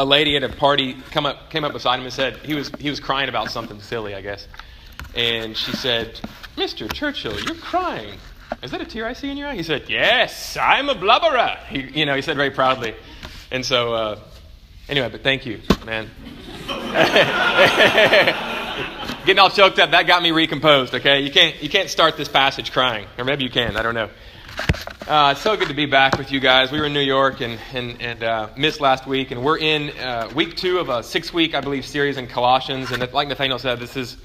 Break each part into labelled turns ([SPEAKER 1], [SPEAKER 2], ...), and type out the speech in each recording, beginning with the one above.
[SPEAKER 1] a lady at a party come up, came up beside him and said he was, he was crying about something silly, I guess. And she said, Mr. Churchill, you're crying. Is that a tear I see in your eye? He said, Yes, I'm a blubberer. He, you know, he said very proudly. And so, uh, anyway, but thank you, man. Getting all choked up, that got me recomposed, okay? You can't, you can't start this passage crying. Or maybe you can, I don't know. Uh, it's so good to be back with you guys. We were in New York and, and, and uh, missed last week, and we're in uh, week two of a six week, I believe, series in Colossians. And like Nathaniel said, this is,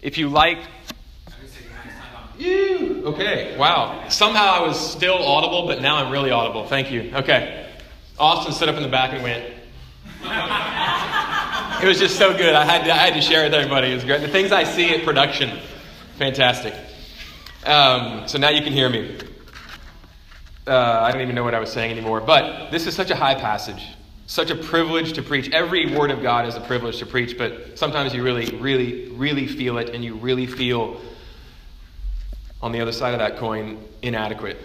[SPEAKER 1] if you like. You! Okay, wow. Somehow I was still audible, but now I'm really audible. Thank you. Okay. Austin stood up in the back and went. it was just so good. I had, to, I had to share it with everybody. It was great. The things I see at production, fantastic. Um, so now you can hear me. Uh, I don't even know what I was saying anymore. But this is such a high passage, such a privilege to preach. Every word of God is a privilege to preach, but sometimes you really, really, really feel it, and you really feel on the other side of that coin inadequate.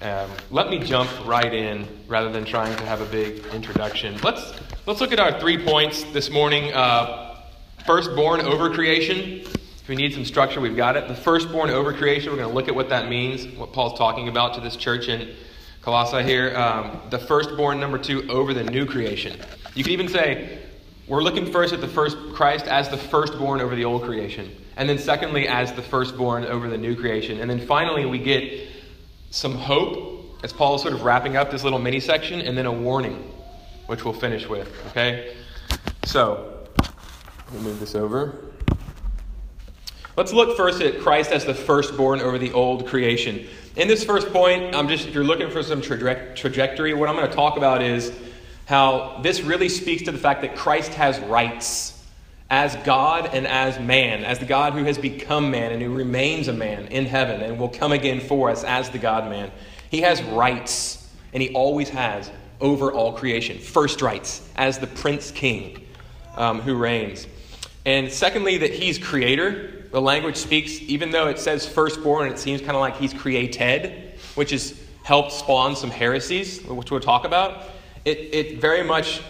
[SPEAKER 1] Um, let me jump right in rather than trying to have a big introduction. Let's let's look at our three points this morning. Uh, firstborn over creation. If we need some structure, we've got it. The firstborn over creation, we're going to look at what that means, what Paul's talking about to this church in Colossae here. Um, the firstborn, number two, over the new creation. You could even say, we're looking first at the first Christ as the firstborn over the old creation. And then, secondly, as the firstborn over the new creation. And then finally, we get some hope as Paul is sort of wrapping up this little mini section, and then a warning, which we'll finish with. Okay? So, me move this over. Let's look first at Christ as the firstborn over the old creation. In this first point, I'm just if you're looking for some traje- trajectory, what I'm going to talk about is how this really speaks to the fact that Christ has rights as God and as man, as the God who has become man and who remains a man in heaven and will come again for us as the God man. He has rights, and he always has over all creation. First rights as the Prince King um, who reigns. And secondly, that he's creator the language speaks, even though it says firstborn, it seems kind of like he's created, which has helped spawn some heresies, which we'll talk about. It, it very much,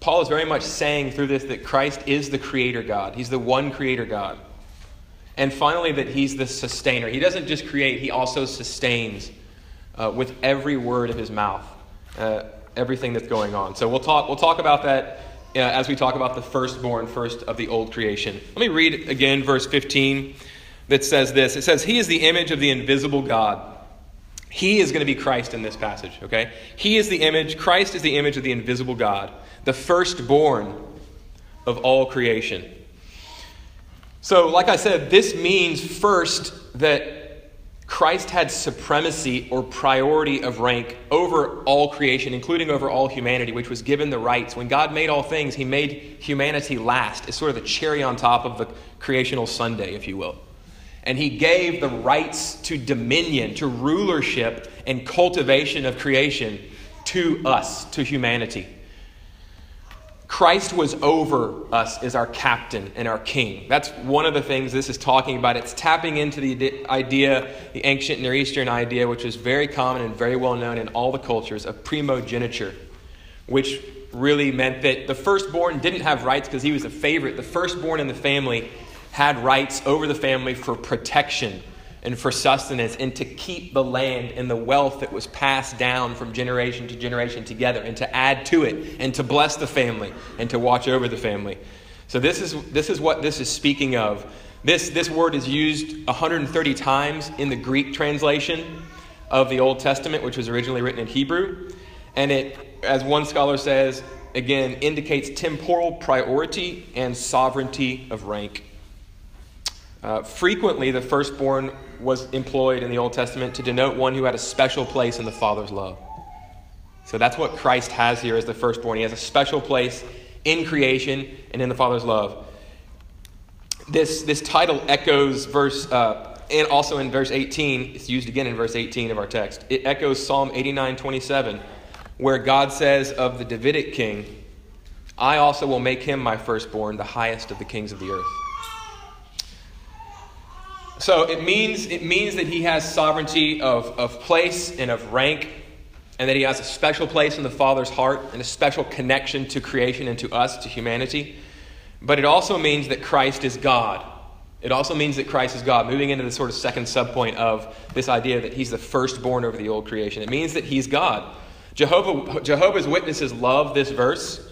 [SPEAKER 1] Paul is very much saying through this that Christ is the creator God. He's the one creator God. And finally, that he's the sustainer. He doesn't just create, he also sustains uh, with every word of his mouth, uh, everything that's going on. So we'll talk, we'll talk about that Uh, as we talk about the firstborn, first of the old creation. Let me read again verse 15 that says this It says, He is the image of the invisible God. He is going to be Christ in this passage, okay? He is the image, Christ is the image of the invisible God, the firstborn of all creation. So, like I said, this means first that Christ had supremacy or priority of rank over all creation, including over all humanity, which was given the rights. When God made all things, He made humanity last. It's sort of the cherry on top of the creational Sunday, if you will. And He gave the rights to dominion, to rulership, and cultivation of creation to us, to humanity. Christ was over us as our captain and our king. That's one of the things this is talking about. It's tapping into the idea, the ancient Near Eastern idea, which is very common and very well known in all the cultures, of primogeniture, which really meant that the firstborn didn't have rights because he was a favorite. The firstborn in the family had rights over the family for protection and for sustenance and to keep the land and the wealth that was passed down from generation to generation together and to add to it and to bless the family and to watch over the family. So this is this is what this is speaking of. This this word is used 130 times in the Greek translation of the Old Testament, which was originally written in Hebrew, and it as one scholar says, again indicates temporal priority and sovereignty of rank. Uh, frequently, the firstborn was employed in the Old Testament to denote one who had a special place in the Father's love. So that's what Christ has here as the firstborn. He has a special place in creation and in the Father's love. This, this title echoes verse, uh, and also in verse 18, it's used again in verse 18 of our text. It echoes Psalm 89 27, where God says of the Davidic king, I also will make him my firstborn, the highest of the kings of the earth. So it means, it means that he has sovereignty of, of place and of rank and that he has a special place in the Father's heart and a special connection to creation and to us, to humanity. But it also means that Christ is God. It also means that Christ is God, moving into the sort of second subpoint of this idea that he's the firstborn over the old creation. It means that he's God. Jehovah, Jehovah's Witnesses love this verse.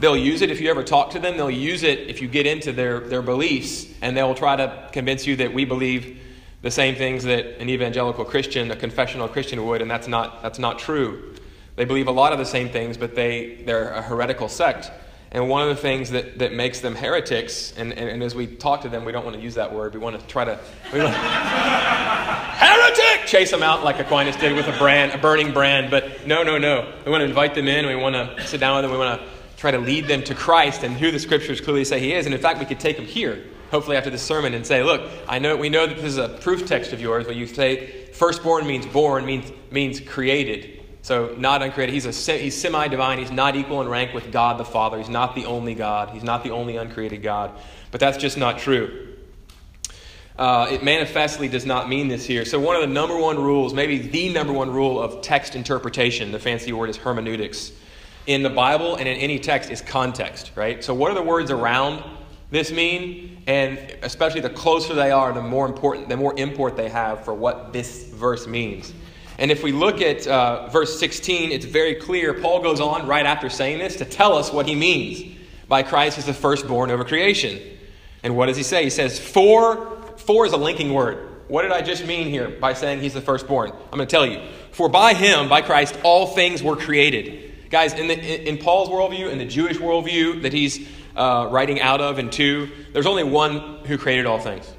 [SPEAKER 1] They'll use it if you ever talk to them. They'll use it if you get into their, their beliefs, and they'll try to convince you that we believe the same things that an evangelical Christian, a confessional Christian would, and that's not, that's not true. They believe a lot of the same things, but they, they're a heretical sect. And one of the things that, that makes them heretics, and, and, and as we talk to them, we don't want to use that word. We want to try to, heretic! Chase them out like Aquinas did with a brand, a burning brand. But no, no, no. We want to invite them in. We want to sit down with them. We want to try to lead them to Christ and who the scriptures clearly say he is. And in fact, we could take them here hopefully after this sermon and say, look, I know we know that this is a proof text of yours, but you say firstborn means born, means means created. So not uncreated. He's a he's semi-divine. He's not equal in rank with God the Father. He's not the only God. He's not the only uncreated God. But that's just not true. Uh, it manifestly does not mean this here. So one of the number one rules, maybe the number one rule of text interpretation, the fancy word is hermeneutics, in the Bible and in any text is context, right? So what are the words around this mean? And especially the closer they are, the more important, the more import they have for what this verse means. And if we look at uh, verse 16, it's very clear. Paul goes on right after saying this to tell us what he means by Christ as the firstborn over creation. And what does he say? He says, For, for is a linking word. What did I just mean here by saying he's the firstborn? I'm going to tell you. For by him, by Christ, all things were created. Guys, in, the, in Paul's worldview, in the Jewish worldview that he's uh, writing out of and 2, there's only one who created all things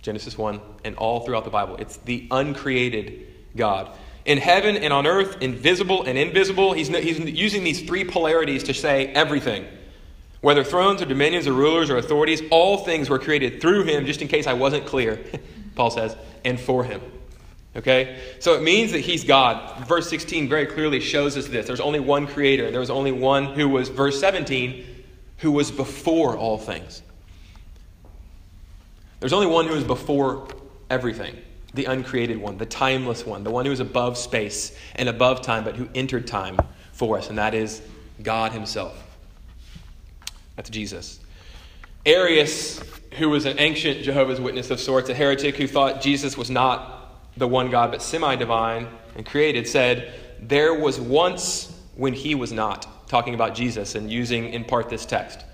[SPEAKER 1] Genesis 1, and all throughout the Bible. It's the uncreated God. In heaven and on earth, invisible and invisible, he's, he's using these three polarities to say everything. Whether thrones or dominions or rulers or authorities, all things were created through him, just in case I wasn't clear, Paul says, and for him. Okay? So it means that he's God. Verse 16 very clearly shows us this. There's only one creator. There was only one who was, verse 17, who was before all things. There's only one who is before everything the uncreated one, the timeless one, the one who is above space and above time, but who entered time for us, and that is God Himself. That's Jesus. Arius, who was an ancient Jehovah's Witness of sorts, a heretic who thought Jesus was not the one God but semi divine and created, said, There was once when He was not talking about Jesus and using in part this text.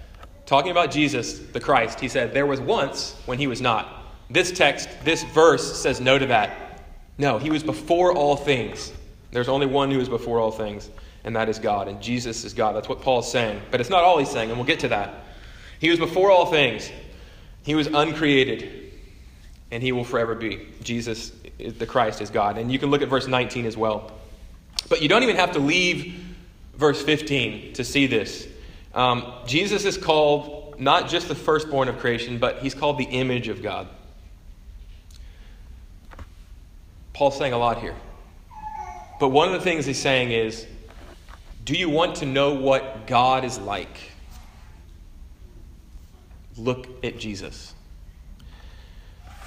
[SPEAKER 1] Talking about Jesus, the Christ, he said, There was once when he was not. This text, this verse says no to that. No, he was before all things. There's only one who is before all things, and that is God. And Jesus is God. That's what Paul's saying. But it's not all he's saying, and we'll get to that. He was before all things, he was uncreated, and he will forever be. Jesus, the Christ, is God. And you can look at verse 19 as well. But you don't even have to leave verse 15 to see this. Um, Jesus is called not just the firstborn of creation, but he's called the image of God. Paul's saying a lot here. But one of the things he's saying is do you want to know what God is like? Look at Jesus.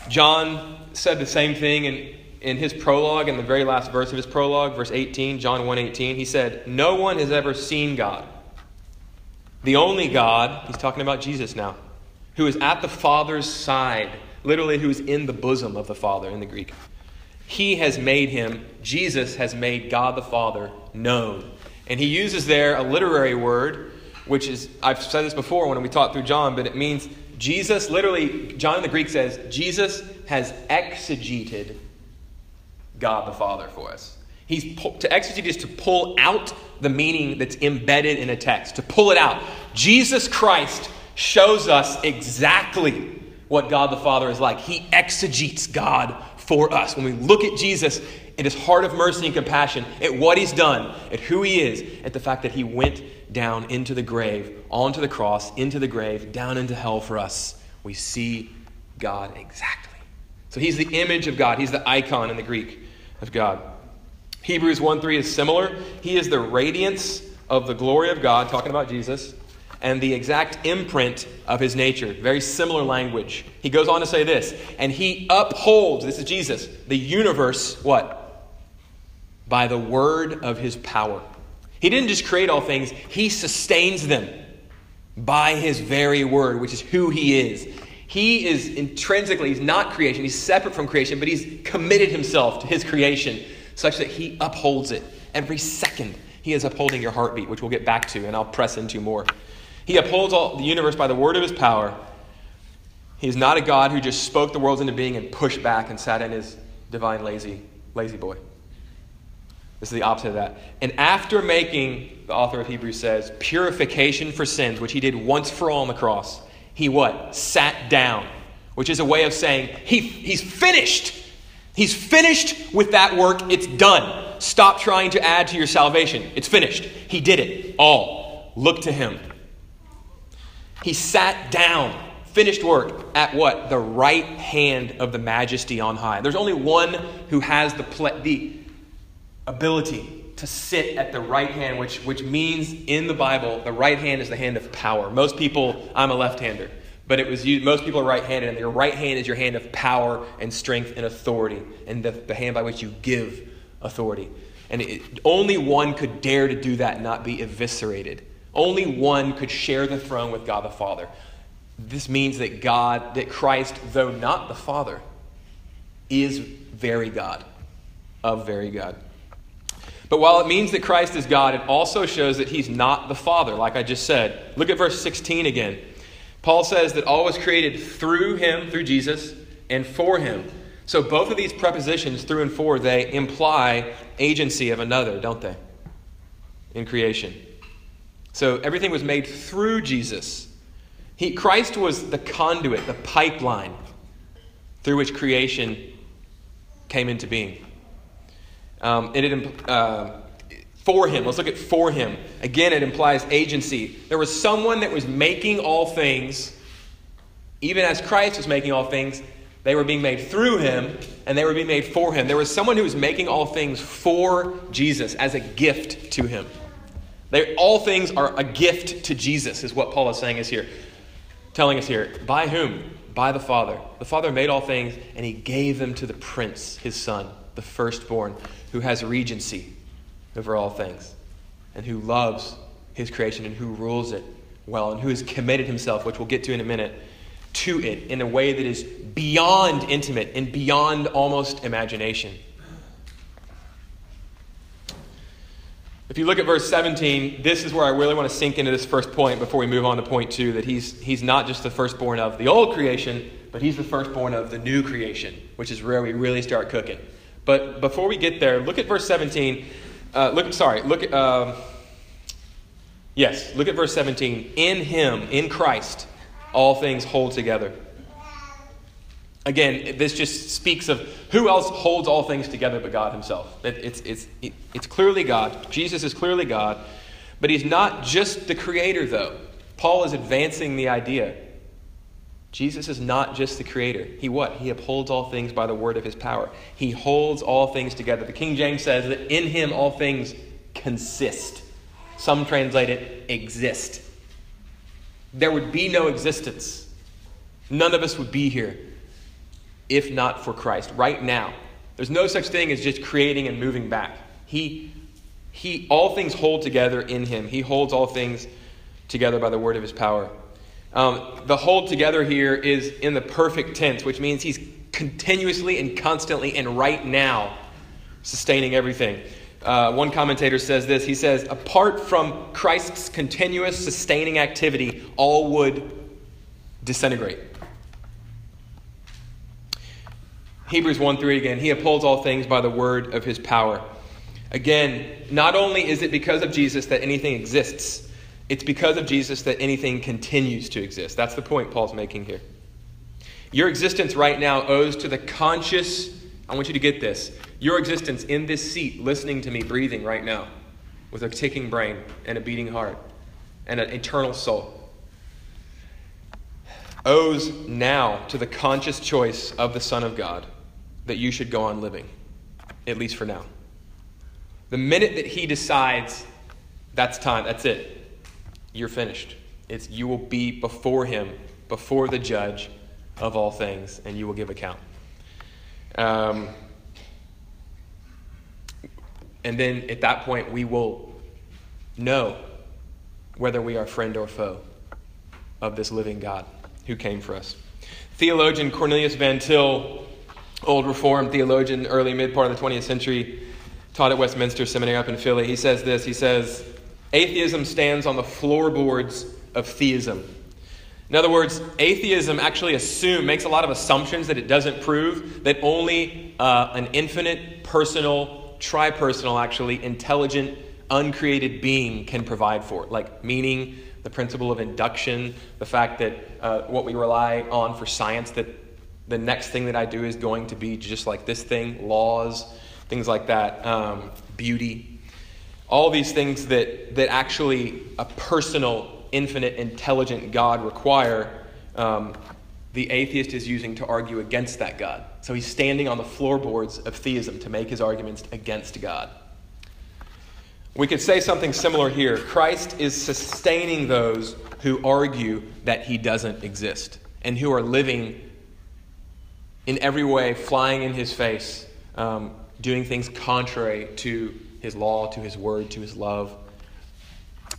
[SPEAKER 1] John said the same thing in in his prologue, in the very last verse of his prologue, verse 18, John 1 18, he said, No one has ever seen God. The only God, he's talking about Jesus now, who is at the Father's side, literally, who is in the bosom of the Father in the Greek. He has made him, Jesus has made God the Father known. And he uses there a literary word, which is, I've said this before when we taught through John, but it means Jesus, literally, John the Greek says, Jesus has exegeted God the Father for us. He's to exegete is to pull out the meaning that's embedded in a text, to pull it out. Jesus Christ shows us exactly what God the Father is like. He exegetes God for us. When we look at Jesus in his heart of mercy and compassion, at what he's done, at who he is, at the fact that he went down into the grave, onto the cross, into the grave, down into hell for us, we see God exactly. So he's the image of God, he's the icon in the Greek of God. Hebrews 1 3 is similar. He is the radiance of the glory of God, talking about Jesus, and the exact imprint of his nature. Very similar language. He goes on to say this, and he upholds, this is Jesus, the universe, what? by the word of his power. He didn't just create all things, he sustains them by his very word, which is who he is. He is intrinsically, he's not creation, he's separate from creation, but he's committed himself to his creation such that he upholds it every second. He is upholding your heartbeat, which we'll get back to, and I'll press into more. He upholds all the universe by the word of his power. He's not a God who just spoke the worlds into being and pushed back and sat in his divine lazy, La-Z-Boy. This is the opposite of that. And after making, the author of Hebrews says, purification for sins, which he did once for all on the cross, he what? Sat down, which is a way of saying he, he's finished. He's finished with that work. It's done. Stop trying to add to your salvation. It's finished. He did it all. Look to him. He sat down, finished work at what? The right hand of the majesty on high. There's only one who has the, ple- the ability to sit at the right hand, which, which means in the Bible, the right hand is the hand of power. Most people, I'm a left hander, but it was used, most people are right handed, and your right hand is your hand of power and strength and authority, and the, the hand by which you give authority. And it, only one could dare to do that and not be eviscerated. Only one could share the throne with God the Father. This means that God, that Christ, though not the Father, is very God, of very God. But while it means that Christ is God, it also shows that he's not the Father, like I just said. Look at verse 16 again. Paul says that all was created through him, through Jesus, and for him. So both of these prepositions, through and for, they imply agency of another, don't they? In creation. So everything was made through Jesus. He, Christ was the conduit, the pipeline through which creation came into being. Um, and it, uh, for him, let's look at for him. Again, it implies agency. There was someone that was making all things, even as Christ was making all things. They were being made through him, and they were being made for him. There was someone who was making all things for Jesus as a gift to him. They, all things are a gift to Jesus, is what Paul is saying is here, telling us here. By whom? By the Father. The Father made all things, and he gave them to the Prince, his Son, the firstborn who has regency over all things, and who loves his creation and who rules it well, and who has committed himself, which we'll get to in a minute, to it in a way that is beyond intimate and beyond almost imagination. If you look at verse 17, this is where I really want to sink into this first point before we move on to point two that he's, he's not just the firstborn of the old creation, but he's the firstborn of the new creation, which is where we really start cooking. But before we get there, look at verse 17. Uh, look, sorry, look at, um, yes, look at verse 17. In him, in Christ, all things hold together. Again, this just speaks of who else holds all things together but God himself. It's, it's, it's clearly God. Jesus is clearly God. But he's not just the creator, though. Paul is advancing the idea Jesus is not just the creator. He what? He upholds all things by the word of his power. He holds all things together. The King James says that in him all things consist. Some translate it exist. There would be no existence. None of us would be here if not for Christ. Right now, there's no such thing as just creating and moving back. He he all things hold together in him. He holds all things together by the word of his power. Um, the hold together here is in the perfect tense, which means he's continuously and constantly and right now sustaining everything. Uh, one commentator says this he says, apart from Christ's continuous sustaining activity, all would disintegrate. Hebrews 1 3 again, he upholds all things by the word of his power. Again, not only is it because of Jesus that anything exists, it's because of Jesus that anything continues to exist. That's the point Paul's making here. Your existence right now owes to the conscious, I want you to get this, your existence in this seat, listening to me, breathing right now, with a ticking brain and a beating heart and an eternal soul, owes now to the conscious choice of the Son of God that you should go on living, at least for now. The minute that he decides that's time, that's it, you're finished. It's you will be before him, before the judge of all things, and you will give account. Um, And then at that point, we will know whether we are friend or foe of this living God who came for us. Theologian Cornelius Van Til, old Reformed theologian, early mid part of the 20th century, taught at Westminster Seminary up in Philly. He says this He says, Atheism stands on the floorboards of theism. In other words, atheism actually assumes, makes a lot of assumptions that it doesn't prove, that only uh, an infinite, personal, tri-personal, actually, intelligent, uncreated being can provide for. Like meaning, the principle of induction, the fact that uh, what we rely on for science, that the next thing that I do is going to be just like this thing, laws, things like that, um, beauty. All these things that, that actually a personal, infinite, intelligent God require, um, the atheist is using to argue against that God. So he's standing on the floorboards of theism to make his arguments against God. We could say something similar here. Christ is sustaining those who argue that he doesn't exist and who are living in every way, flying in his face, um, doing things contrary to his law, to his word, to his love.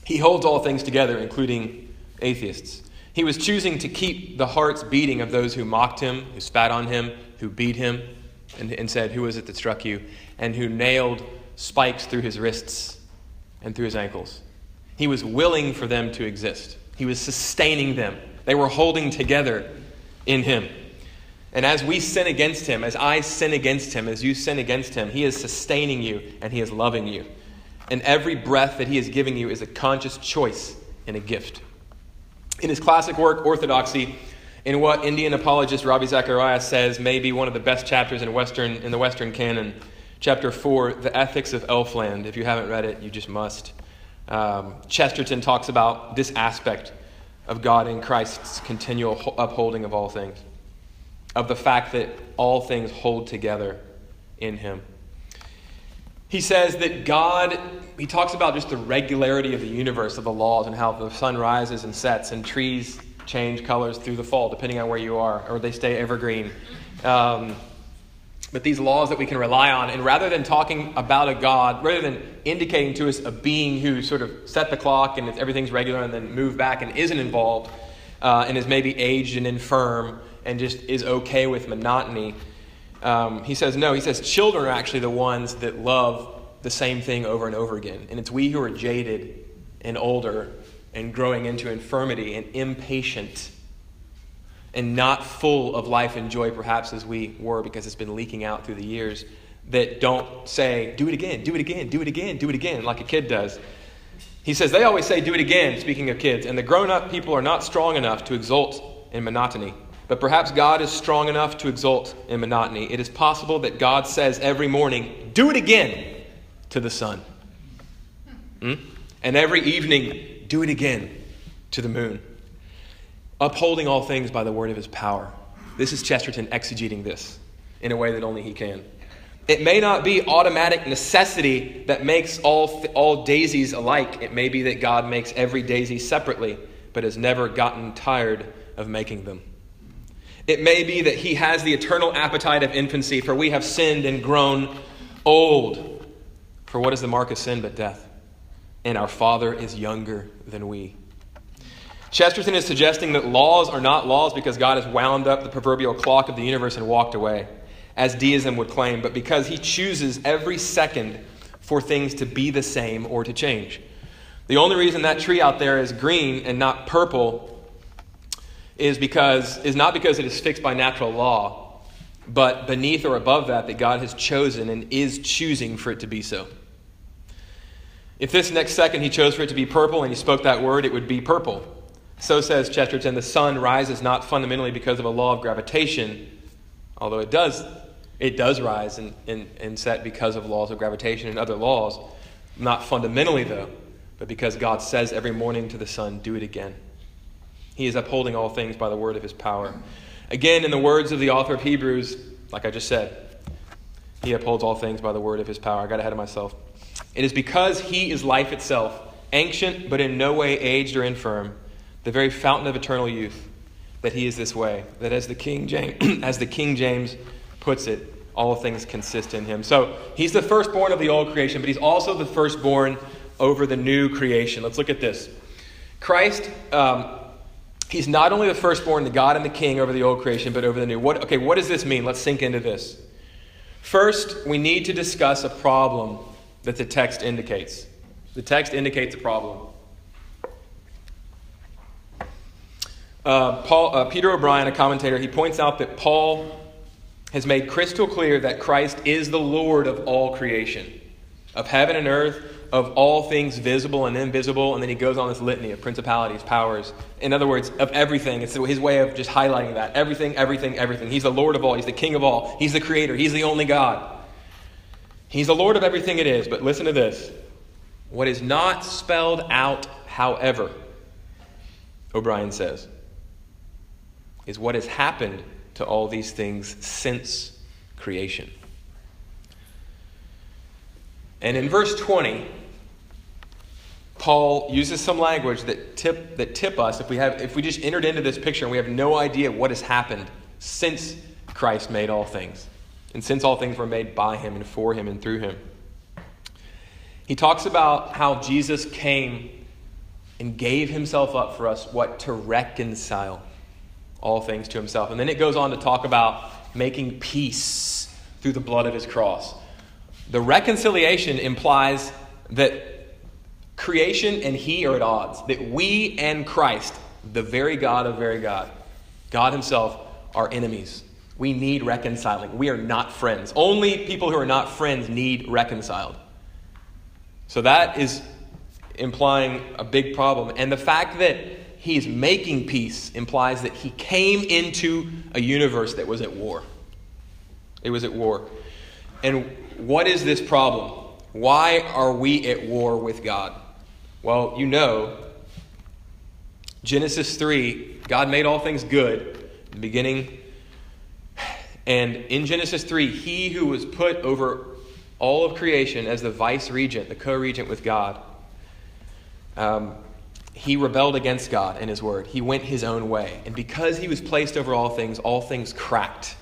[SPEAKER 1] He holds all things together, including atheists. He was choosing to keep the hearts beating of those who mocked him, who spat on him, who beat him, and, and said, Who was it that struck you? and who nailed spikes through his wrists and through his ankles. He was willing for them to exist, he was sustaining them. They were holding together in him. And as we sin against him, as I sin against him, as you sin against him, he is sustaining you and he is loving you. And every breath that he is giving you is a conscious choice and a gift. In his classic work, Orthodoxy, in what Indian apologist Ravi Zacharias says may be one of the best chapters in, Western, in the Western canon, chapter 4, The Ethics of Elfland. If you haven't read it, you just must. Um, Chesterton talks about this aspect of God in Christ's continual upholding of all things, of the fact that all things hold together in Him. He says that God, he talks about just the regularity of the universe, of the laws, and how the sun rises and sets, and trees change colors through the fall, depending on where you are, or they stay evergreen. Um, but these laws that we can rely on. And rather than talking about a God, rather than indicating to us a being who sort of set the clock and everything's regular and then move back and isn't involved uh, and is maybe aged and infirm and just is okay with monotony, um, he says, no, he says children are actually the ones that love the same thing over and over again. And it's we who are jaded and older and growing into infirmity and impatient and not full of life and joy, perhaps as we were because it's been leaking out through the years, that don't say, do it again, do it again, do it again, do it again, like a kid does. He says they always say, do it again, speaking of kids, and the grown up people are not strong enough to exult in monotony. But perhaps God is strong enough to exult in monotony. It is possible that God says every morning, do it again to the sun. Hmm? And every evening, do it again to the moon upholding all things by the word of his power. This is Chesterton exegeting this in a way that only he can. It may not be automatic necessity that makes all, all daisies alike. It may be that God makes every daisy separately, but has never gotten tired of making them. It may be that he has the eternal appetite of infancy, for we have sinned and grown old. For what is the mark of sin but death? And our Father is younger than we. Chesterton is suggesting that laws are not laws because God has wound up the proverbial clock of the universe and walked away, as deism would claim, but because he chooses every second for things to be the same or to change. The only reason that tree out there is green and not purple is because is not because it is fixed by natural law, but beneath or above that that God has chosen and is choosing for it to be so. If this next second he chose for it to be purple and he spoke that word, it would be purple. So says Chesterton, the sun rises not fundamentally because of a law of gravitation, although it does, it does rise and, and, and set because of laws of gravitation and other laws. Not fundamentally, though, but because God says every morning to the sun, do it again. He is upholding all things by the word of his power. Again, in the words of the author of Hebrews, like I just said, he upholds all things by the word of his power. I got ahead of myself. It is because he is life itself, ancient but in no way aged or infirm the very fountain of eternal youth, that he is this way. That as the King James, as the King James puts it, All things consist in him. So he's the firstborn of the old creation, but he's also the firstborn over the new creation. Let's look at this. Christ, um, he's not only the firstborn, the God and the King over the old creation, but over the new. What, okay, what does this mean? Let's sink into this. First, we need to discuss a problem that the text indicates. The text indicates a problem. Uh, Paul, uh, Peter O'Brien, a commentator, he points out that Paul has made crystal clear that Christ is the Lord of all creation, of heaven and earth, of all things visible and invisible. And then he goes on this litany of principalities, powers. In other words, of everything. It's his way of just highlighting that. Everything, everything, everything. He's the Lord of all. He's the King of all. He's the Creator. He's the only God. He's the Lord of everything it is. But listen to this. What is not spelled out, however, O'Brien says, is what has happened to all these things since creation. And in verse 20, Paul uses some language that tip, that tip us if we, have, if we just entered into this picture and we have no idea what has happened since Christ made all things, and since all things were made by him and for him and through him. He talks about how Jesus came and gave himself up for us, what? To reconcile all things to himself. And then it goes on to talk about making peace through the blood of his cross. The reconciliation implies that creation and he are at odds, that we and Christ, the very God of very God, God himself, are enemies. We need reconciling. We are not friends. Only people who are not friends need reconciled. So that is implying a big problem. And the fact that he's making peace implies that he came into a universe that was at war. It was at war. And what is this problem? Why are we at war with God? Well, you know, Genesis 3, God made all things good in the beginning. And in Genesis 3, he who was put over all of creation as the vice regent, the co regent with God, um, he rebelled against God and his word. He went his own way. And because he was placed over all things, all things cracked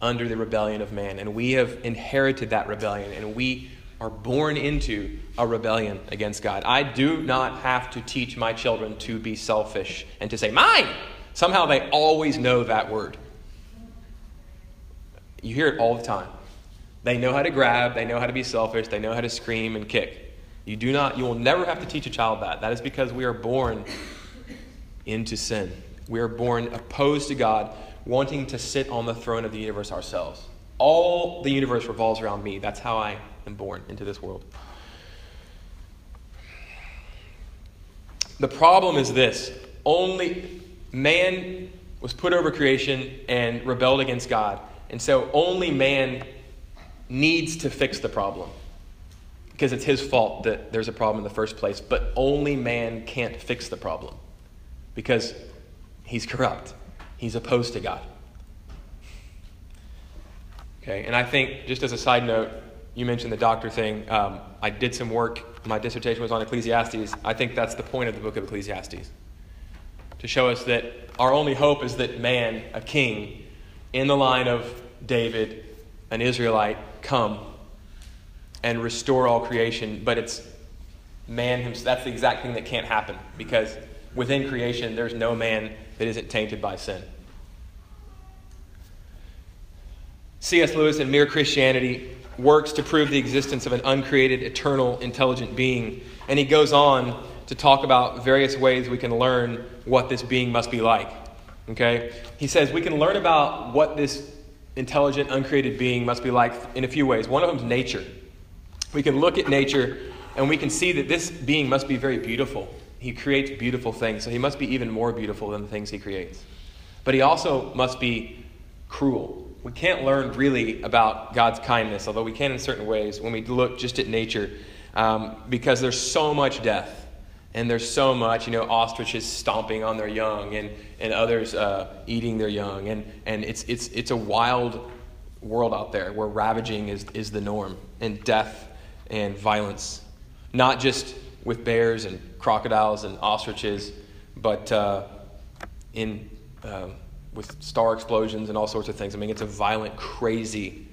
[SPEAKER 1] under the rebellion of man. And we have inherited that rebellion, and we are born into a rebellion against God. I do not have to teach my children to be selfish and to say, mine. Somehow they always know that word. You hear it all the time. They know how to grab, they know how to be selfish, they know how to scream and kick. You do not, you will never have to teach a child that. That is because we are born into sin. We are born opposed to God, wanting to sit on the throne of the universe ourselves. All the universe revolves around me. That's how I am born into this world. The problem is this only man was put over creation and rebelled against God. And so only man needs to fix the problem because it's his fault that there's a problem in the first place. But only man can't fix the problem because he's corrupt, he's opposed to God. Okay, and I think, just as a side note, you mentioned the doctor thing. Um, I did some work, my dissertation was on Ecclesiastes. I think that's the point of the book of Ecclesiastes to show us that our only hope is that man, a king, in the line of David, an Israelite, come and restore all creation, but it's man himself. That's the exact thing that can't happen because within creation, there's no man that isn't tainted by sin. C.S. Lewis in Mere Christianity works to prove the existence of an uncreated, eternal, intelligent being. And he goes on to talk about various ways we can learn what this being must be like. Okay? He says we can learn about what this intelligent, uncreated being must be like in a few ways. One of them is nature. We can look at nature and we can see that this being must be very beautiful. He creates beautiful things, so he must be even more beautiful than the things he creates. But he also must be cruel. We can't learn really about God's kindness, although we can in certain ways when we look just at nature, um, because there's so much death. And there's so much, you know, ostriches stomping on their young and, and others uh, eating their young. And, and it's, it's, it's a wild world out there where ravaging is, is the norm, and death and violence, not just with bears and crocodiles and ostriches, but uh, in, uh, with star explosions and all sorts of things. I mean, it's a violent, crazy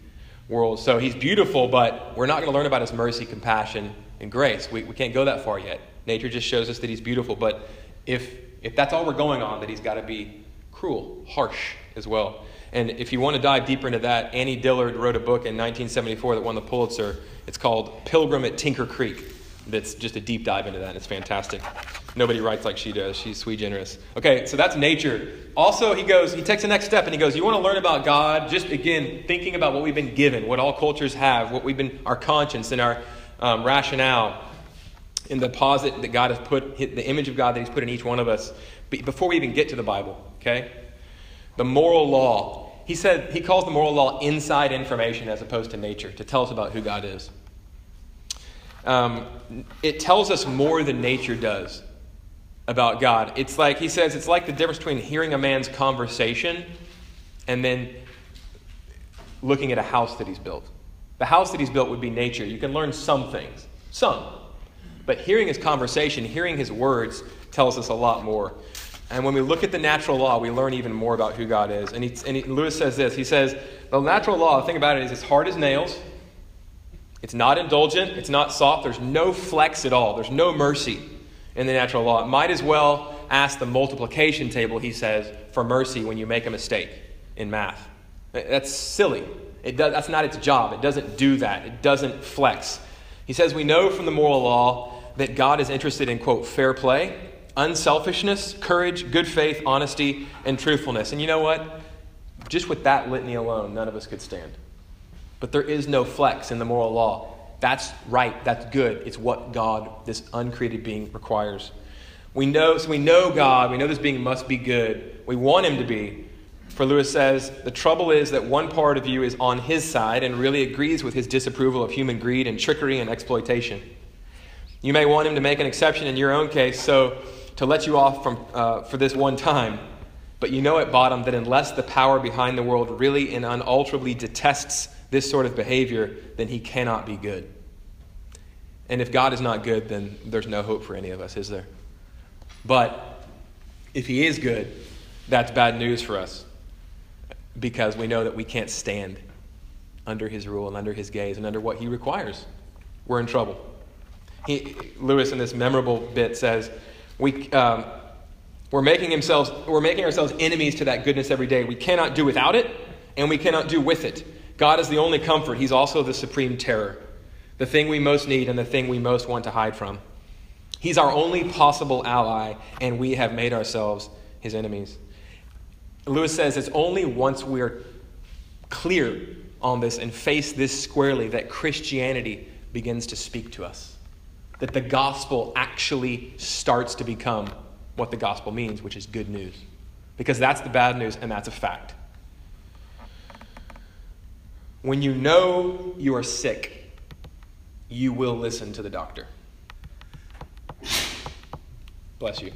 [SPEAKER 1] world. So he's beautiful, but we're not going to learn about his mercy, compassion, and grace. We, we can't go that far yet. Nature just shows us that he's beautiful, but if, if that's all we're going on, that he's got to be cruel, harsh as well. And if you want to dive deeper into that, Annie Dillard wrote a book in 1974 that won the Pulitzer. It's called Pilgrim at Tinker Creek. That's just a deep dive into that. and It's fantastic. Nobody writes like she does. She's sweet generous. Okay, so that's nature. Also, he goes, he takes the next step and he goes, You want to learn about God? Just again, thinking about what we've been given, what all cultures have, what we've been, our conscience and our um, rationale, in the posit that God has put, the image of God that He's put in each one of us, before we even get to the Bible, okay? The moral law. He said, he calls the moral law inside information as opposed to nature to tell us about who God is. Um, it tells us more than nature does about God. It's like, he says, it's like the difference between hearing a man's conversation and then looking at a house that he's built. The house that he's built would be nature. You can learn some things, some. But hearing his conversation, hearing his words, tells us a lot more. And when we look at the natural law, we learn even more about who God is. And, he, and he, Lewis says this He says, The natural law, the thing about it is, it's hard as nails. It's not indulgent. It's not soft. There's no flex at all. There's no mercy in the natural law. It might as well ask the multiplication table, he says, for mercy when you make a mistake in math. That's silly. It does, that's not its job. It doesn't do that. It doesn't flex. He says, We know from the moral law that God is interested in, quote, fair play, unselfishness, courage, good faith, honesty, and truthfulness. And you know what? Just with that litany alone, none of us could stand. But there is no flex in the moral law. That's right. That's good. It's what God, this uncreated being, requires. We know, so we know God. We know this being must be good. We want him to be. For Lewis says, the trouble is that one part of you is on his side and really agrees with his disapproval of human greed and trickery and exploitation. You may want him to make an exception in your own case, so to let you off from, uh, for this one time. But you know at bottom that unless the power behind the world really and unalterably detests this sort of behavior, then he cannot be good. And if God is not good, then there's no hope for any of us, is there? But if he is good, that's bad news for us because we know that we can't stand under his rule and under his gaze and under what he requires. We're in trouble. He, Lewis, in this memorable bit, says, we, um, we're, making himself, we're making ourselves enemies to that goodness every day. We cannot do without it, and we cannot do with it. God is the only comfort. He's also the supreme terror, the thing we most need and the thing we most want to hide from. He's our only possible ally, and we have made ourselves his enemies. Lewis says it's only once we're clear on this and face this squarely that Christianity begins to speak to us that the gospel actually starts to become what the gospel means, which is good news. Because that's the bad news, and that's a fact. When you know you are sick, you will listen to the doctor. Bless you.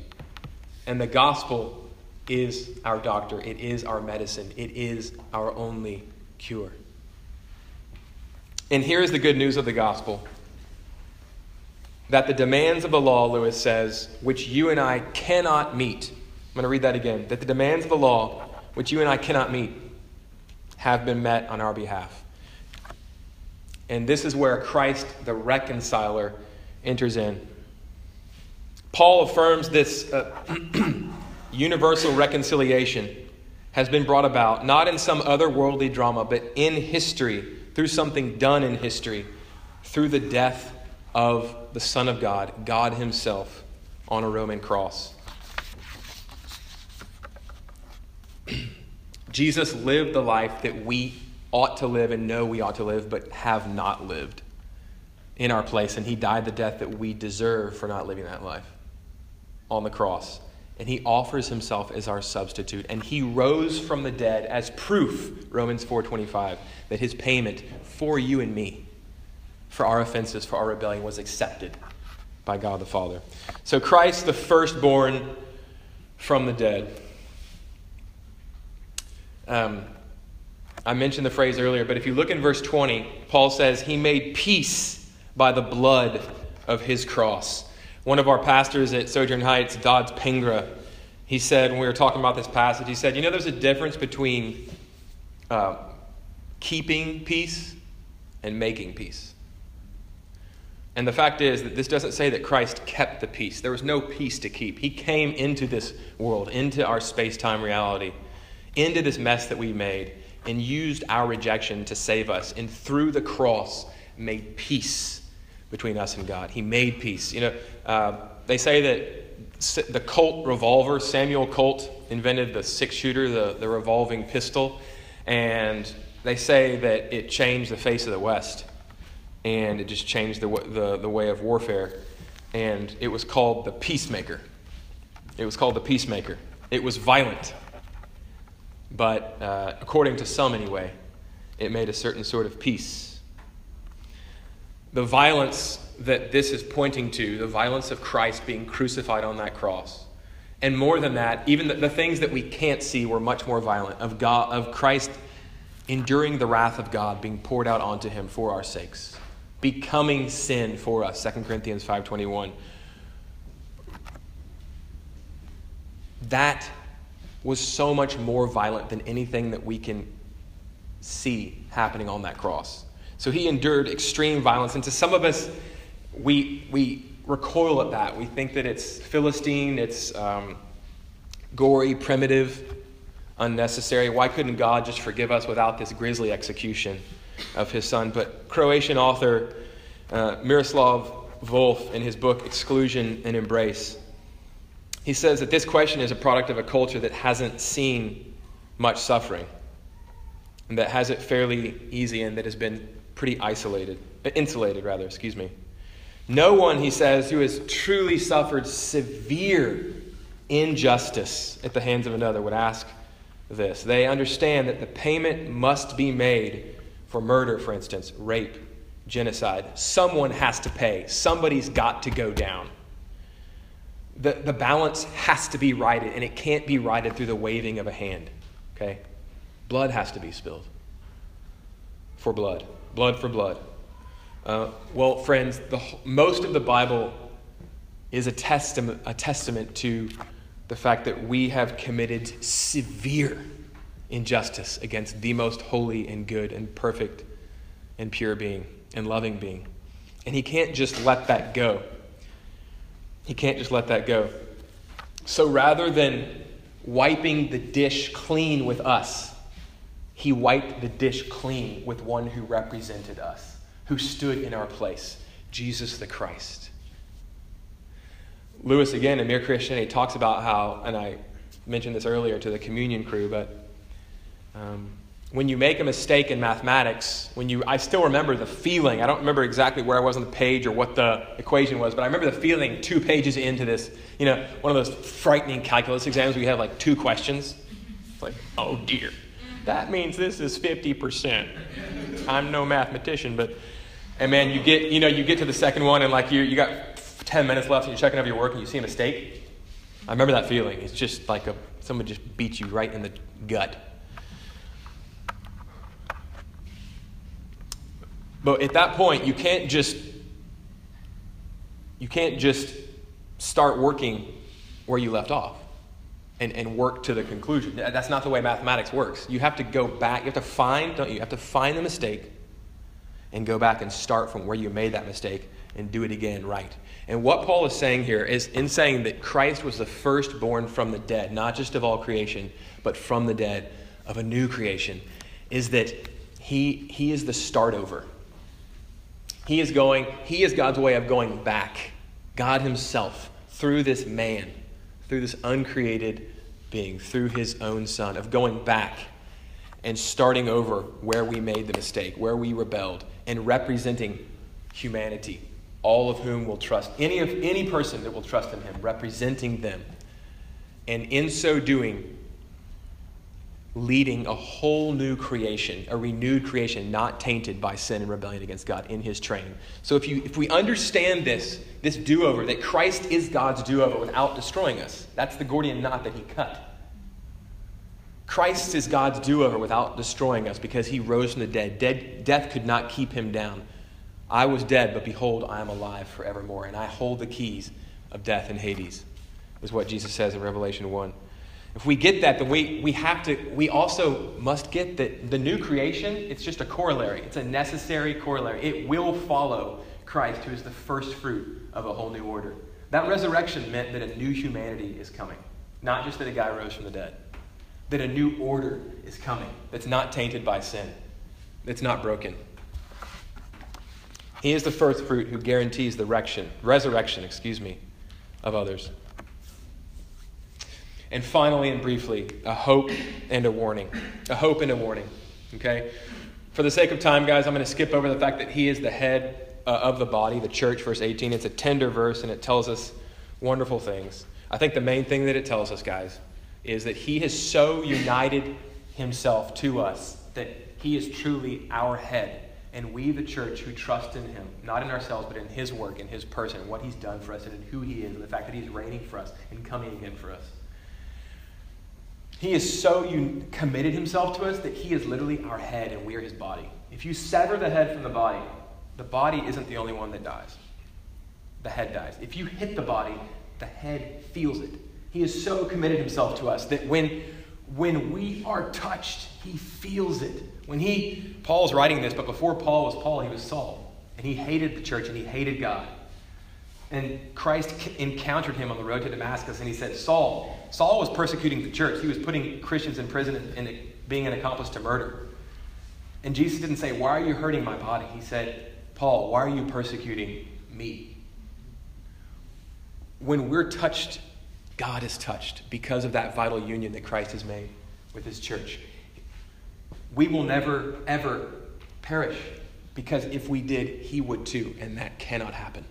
[SPEAKER 1] And the gospel is our doctor, it is our medicine, it is our only cure. And here is the good news of the gospel that the demands of the law, Lewis says, which you and I cannot meet, I'm going to read that again, that the demands of the law, which you and I cannot meet, have been met on our behalf. And this is where Christ, the reconciler, enters in. Paul affirms this uh, universal reconciliation has been brought about, not in some otherworldly drama, but in history, through something done in history, through the death of the Son of God, God Himself, on a Roman cross. Jesus lived the life that we ought to live and know we ought to live, but have not lived in our place. And He died the death that we deserve for not living that life on the cross. And He offers Himself as our substitute. And He rose from the dead as proof, Romans 4.25, that His payment for you and me for our offenses, for our rebellion, was accepted by God the Father. So Christ, the firstborn from the dead. Um, I mentioned the phrase earlier, but if you look in verse 20, Paul says, He made peace by the blood of His cross. One of our pastors at Sojourn Heights, Dodds Pengra, he said, when we were talking about this passage, he said, You know, there's a difference between uh, keeping peace and making peace. And the fact is that this doesn't say that Christ kept the peace. There was no peace to keep. He came into this world, into our space time reality, into this mess that we made, and used our rejection to save us. And through the cross, made peace between us and God. He made peace. You know, uh, they say that the Colt revolver, Samuel Colt invented the six shooter, the, the revolving pistol, and they say that it changed the face of the West and it just changed the, the, the way of warfare. And it was called the peacemaker. It was called the peacemaker. It was violent, but uh, according to some anyway, it made a certain sort of peace. The violence that this is pointing to, the violence of Christ being crucified on that cross, and more than that, even the, the things that we can't see were much more violent of God, of Christ enduring the wrath of God being poured out onto him for our sakes becoming sin for us 2 corinthians 5.21 that was so much more violent than anything that we can see happening on that cross. So he endured extreme violence. And to some of us we, we recoil at that. We think that it's philistine it's um, gory primitive unnecessary. Why couldn't god just forgive us without this grisly execution of his son. But Croatian author uh, Miroslav Volf, in his book Exclusion and Embrace, he says that this question is a product of a culture that hasn't seen much suffering, and that has it fairly easy, and that has been pretty isolated, uh, insulated rather. Excuse me. No one, he says, who has truly suffered severe injustice at the hands of another would ask this. They understand that the payment must be made for murder, for instance, rape, genocide. Someone has to pay, somebody's got to go down. The, the balance has to be righted, and it can't be righted through the waving of a hand. Okay? Blood has to be spilled for blood, blood for blood. Uh, well, friends, the, most of the Bible is a testament, a testament to the fact that we have committed severe injustice against the most holy and good and perfect and pure being and loving being. And he can't just let that go. He can't just let that go. So rather than wiping the dish clean with us, he wiped the dish clean with one who represented us, who stood in our place, Jesus the Christ. Lewis, again, in Mere Christianity, talks about how, and I mentioned this earlier to the communion crew, but um, when you make a mistake in mathematics, when you, I still remember the feeling. I don't remember exactly where I was on the page or what the equation was, but I remember the feeling two pages into this, you know, one of those frightening calculus exams where you have like two questions. It's like, oh dear, that means this is 50%. I'm no mathematician, but, and man, you get, you know, you get to the second one and like you, you got 10 minutes left and you're checking over your work and you see a mistake. I remember that feeling. It's just like a, someone just beats you right in the gut. But at that point, you can't just you can't just start working where you left off and, and work to the conclusion. That's not the way mathematics works. You have to go back, you have to find, don't you? You have to find the mistake and go back and start from where you made that mistake and do it again right. And what Paul is saying here is in saying that Christ was the firstborn from the dead, not just of all creation, but from the dead of a new creation, is that he, he is the start over. He is going, he is God's way of going back. God Himself, through this man, through this uncreated being, through His own Son, of going back and starting over where we made the mistake, where we rebelled, and representing humanity, all of whom will trust, any, of, any person that will trust in Him, representing them. And in so doing, leading a whole new creation, a renewed creation, not tainted by sin and rebellion against God in his train. So if, you, if we understand this, this do over, that Christ is God's do over without destroying us, that's the Gordian knot that he cut. Christ is God's do over without destroying us because he rose from the dead. dead. Death could not keep him down. I was dead, but behold, I am alive forevermore, and I hold the keys of death and Hades, is what Jesus says in Revelation 1. If we get that, then we, we have to, we also must get that the new creation, it's just a corollary. It's a necessary corollary. It will follow Christ, who is the first fruit of a whole new order. That resurrection meant that a new humanity is coming, not just that a guy rose from the dead. That a new order is coming that's not tainted by sin, that's not broken. He is the first fruit who guarantees the resurrection, resurrection, excuse me, of others. And finally and briefly, a hope and a warning. A hope and a warning. Okay? For the sake of time, guys, I'm going to skip over the fact that he is the head uh, of the body, the church, verse 18. It's a tender verse and it tells us wonderful things. I think the main thing that it tells us, guys, is that he has so united himself to us that he is truly our head and we, the church, who trust in him, not in ourselves, but in his work, in his person, what he's done for us, and in who he is, and the fact that he's reigning for us and coming again for us. He is so un- committed himself to us that he is literally our head and we are his body. If you sever the head from the body, the body isn't the only one that dies. The head dies. If you hit the body, the head feels it. He is so committed himself to us that when, when we are touched, he feels it. When he, Paul's writing this, but before Paul was Paul, he was Saul. And he hated the church and he hated God. And Christ encountered him on the road to Damascus and he said, Saul, Saul was persecuting the church. He was putting Christians in prison and being an accomplice to murder. And Jesus didn't say, Why are you hurting my body? He said, Paul, why are you persecuting me? When we're touched, God is touched because of that vital union that Christ has made with his church we will never, ever perish. Because if we did, he would too, and that cannot happen.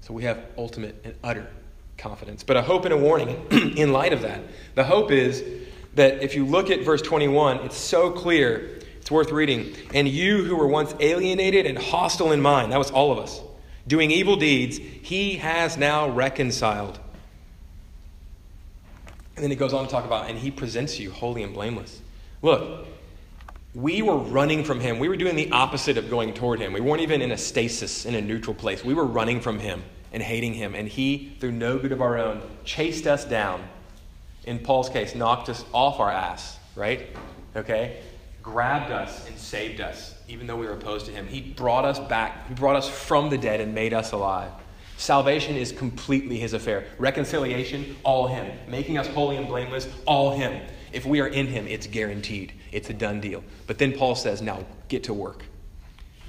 [SPEAKER 1] So we have ultimate and utter confidence. But a hope and a warning in light of that. The hope is that if you look at verse 21, it's so clear, it's worth reading. And you who were once alienated and hostile in mind, that was all of us, doing evil deeds, he has now reconciled. And then he goes on to talk about, and he presents you holy and blameless. Look, we were running from him. We were doing the opposite of going toward him. We weren't even in a stasis, in a neutral place. We were running from him and hating him. And he, through no good of our own, chased us down. In Paul's case, knocked us off our ass, right? Okay? Grabbed us and saved us, even though we were opposed to him. He brought us back. He brought us from the dead and made us alive. Salvation is completely his affair. Reconciliation, all him. Making us holy and blameless, all him. If we are in him, it's guaranteed. It's a done deal. But then Paul says, now get to work.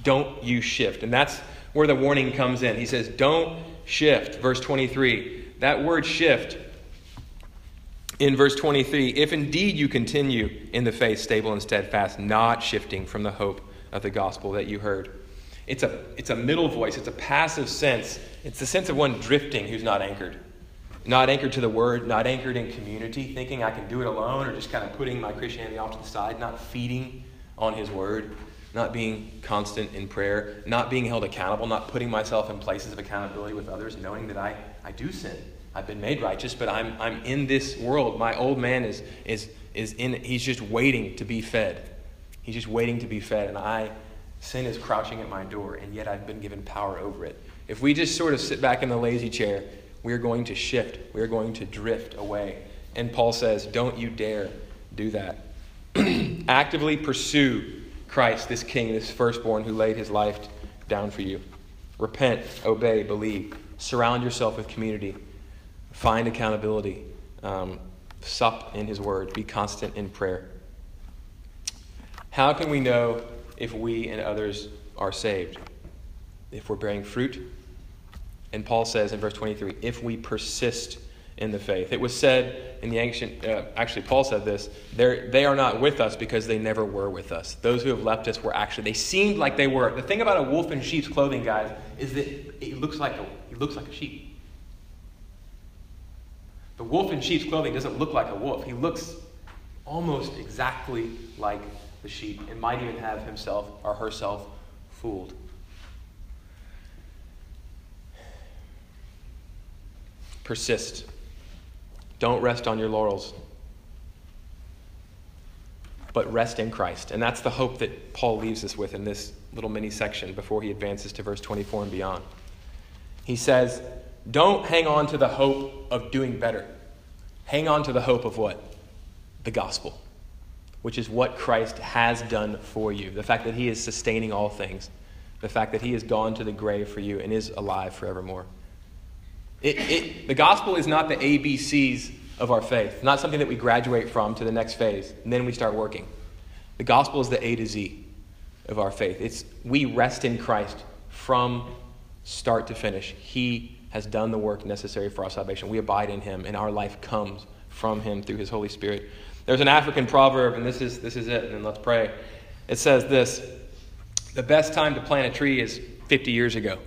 [SPEAKER 1] Don't you shift. And that's where the warning comes in. He says, don't shift. Verse 23. That word shift in verse 23 if indeed you continue in the faith, stable and steadfast, not shifting from the hope of the gospel that you heard. It's a, it's a middle voice, it's a passive sense. It's the sense of one drifting who's not anchored not anchored to the word, not anchored in community, thinking I can do it alone, or just kind of putting my Christianity off to the side, not feeding on his word, not being constant in prayer, not being held accountable, not putting myself in places of accountability with others, knowing that I, I do sin. I've been made righteous, but I'm, I'm in this world. My old man is, is, is in, he's just waiting to be fed. He's just waiting to be fed, and I, sin is crouching at my door, and yet I've been given power over it. If we just sort of sit back in the lazy chair we are going to shift. We are going to drift away. And Paul says, Don't you dare do that. Actively pursue Christ, this king, this firstborn who laid his life down for you. Repent, obey, believe. Surround yourself with community. Find accountability. Um, sup in his word. Be constant in prayer. How can we know if we and others are saved? If we're bearing fruit and Paul says in verse 23 if we persist in the faith. It was said in the ancient, uh, actually, Paul said this, they are not with us because they never were with us. Those who have left us were actually, they seemed like they were. The thing about a wolf in sheep's clothing, guys, is that it looks like a, it looks like a sheep. The wolf in sheep's clothing doesn't look like a wolf. He looks almost exactly like the sheep and might even have himself or herself fooled. Persist. Don't rest on your laurels, but rest in Christ. And that's the hope that Paul leaves us with in this little mini section before he advances to verse 24 and beyond. He says, Don't hang on to the hope of doing better. hang on to the hope of what? The gospel, which is what Christ has done for you. The fact that he is sustaining all things, the fact that he has gone to the grave for you and is alive forevermore. It, it, the gospel is not the ABCs of our faith, not something that we graduate from to the next phase, and then we start working. The gospel is the A to Z of our faith. It's we rest in Christ from start to finish. He has done the work necessary for our salvation. We abide in him, and our life comes from him through his Holy Spirit. There's an African proverb, and this is, this is it, and let's pray. It says this The best time to plant a tree is 50 years ago.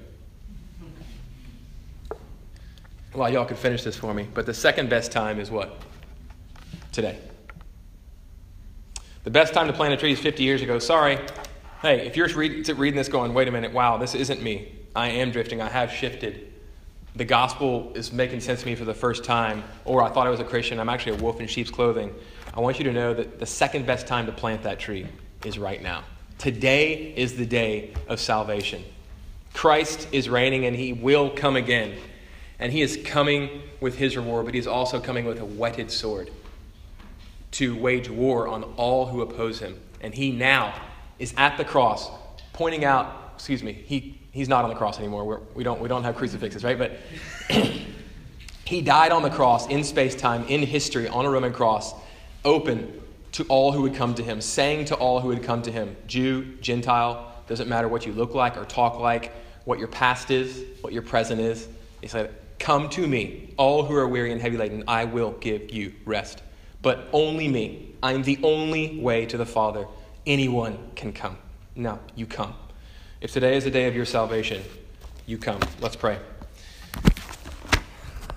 [SPEAKER 1] Well, y'all could finish this for me, but the second best time is what? Today. The best time to plant a tree is 50 years ago. Sorry. Hey, if you're reading this going, wait a minute, wow, this isn't me. I am drifting. I have shifted. The gospel is making sense to me for the first time, or I thought I was a Christian. I'm actually a wolf in sheep's clothing. I want you to know that the second best time to plant that tree is right now. Today is the day of salvation. Christ is reigning and he will come again. And he is coming with his reward, but he's also coming with a whetted sword to wage war on all who oppose him. And he now is at the cross, pointing out, excuse me, he, he's not on the cross anymore. We're, we, don't, we don't have crucifixes, right? But he died on the cross in space time, in history, on a Roman cross, open to all who would come to him, saying to all who would come to him, Jew, Gentile, doesn't matter what you look like or talk like, what your past is, what your present is. He said, Come to me, all who are weary and heavy laden, I will give you rest. But only me. I am the only way to the Father. Anyone can come. Now, you come. If today is the day of your salvation, you come. Let's pray.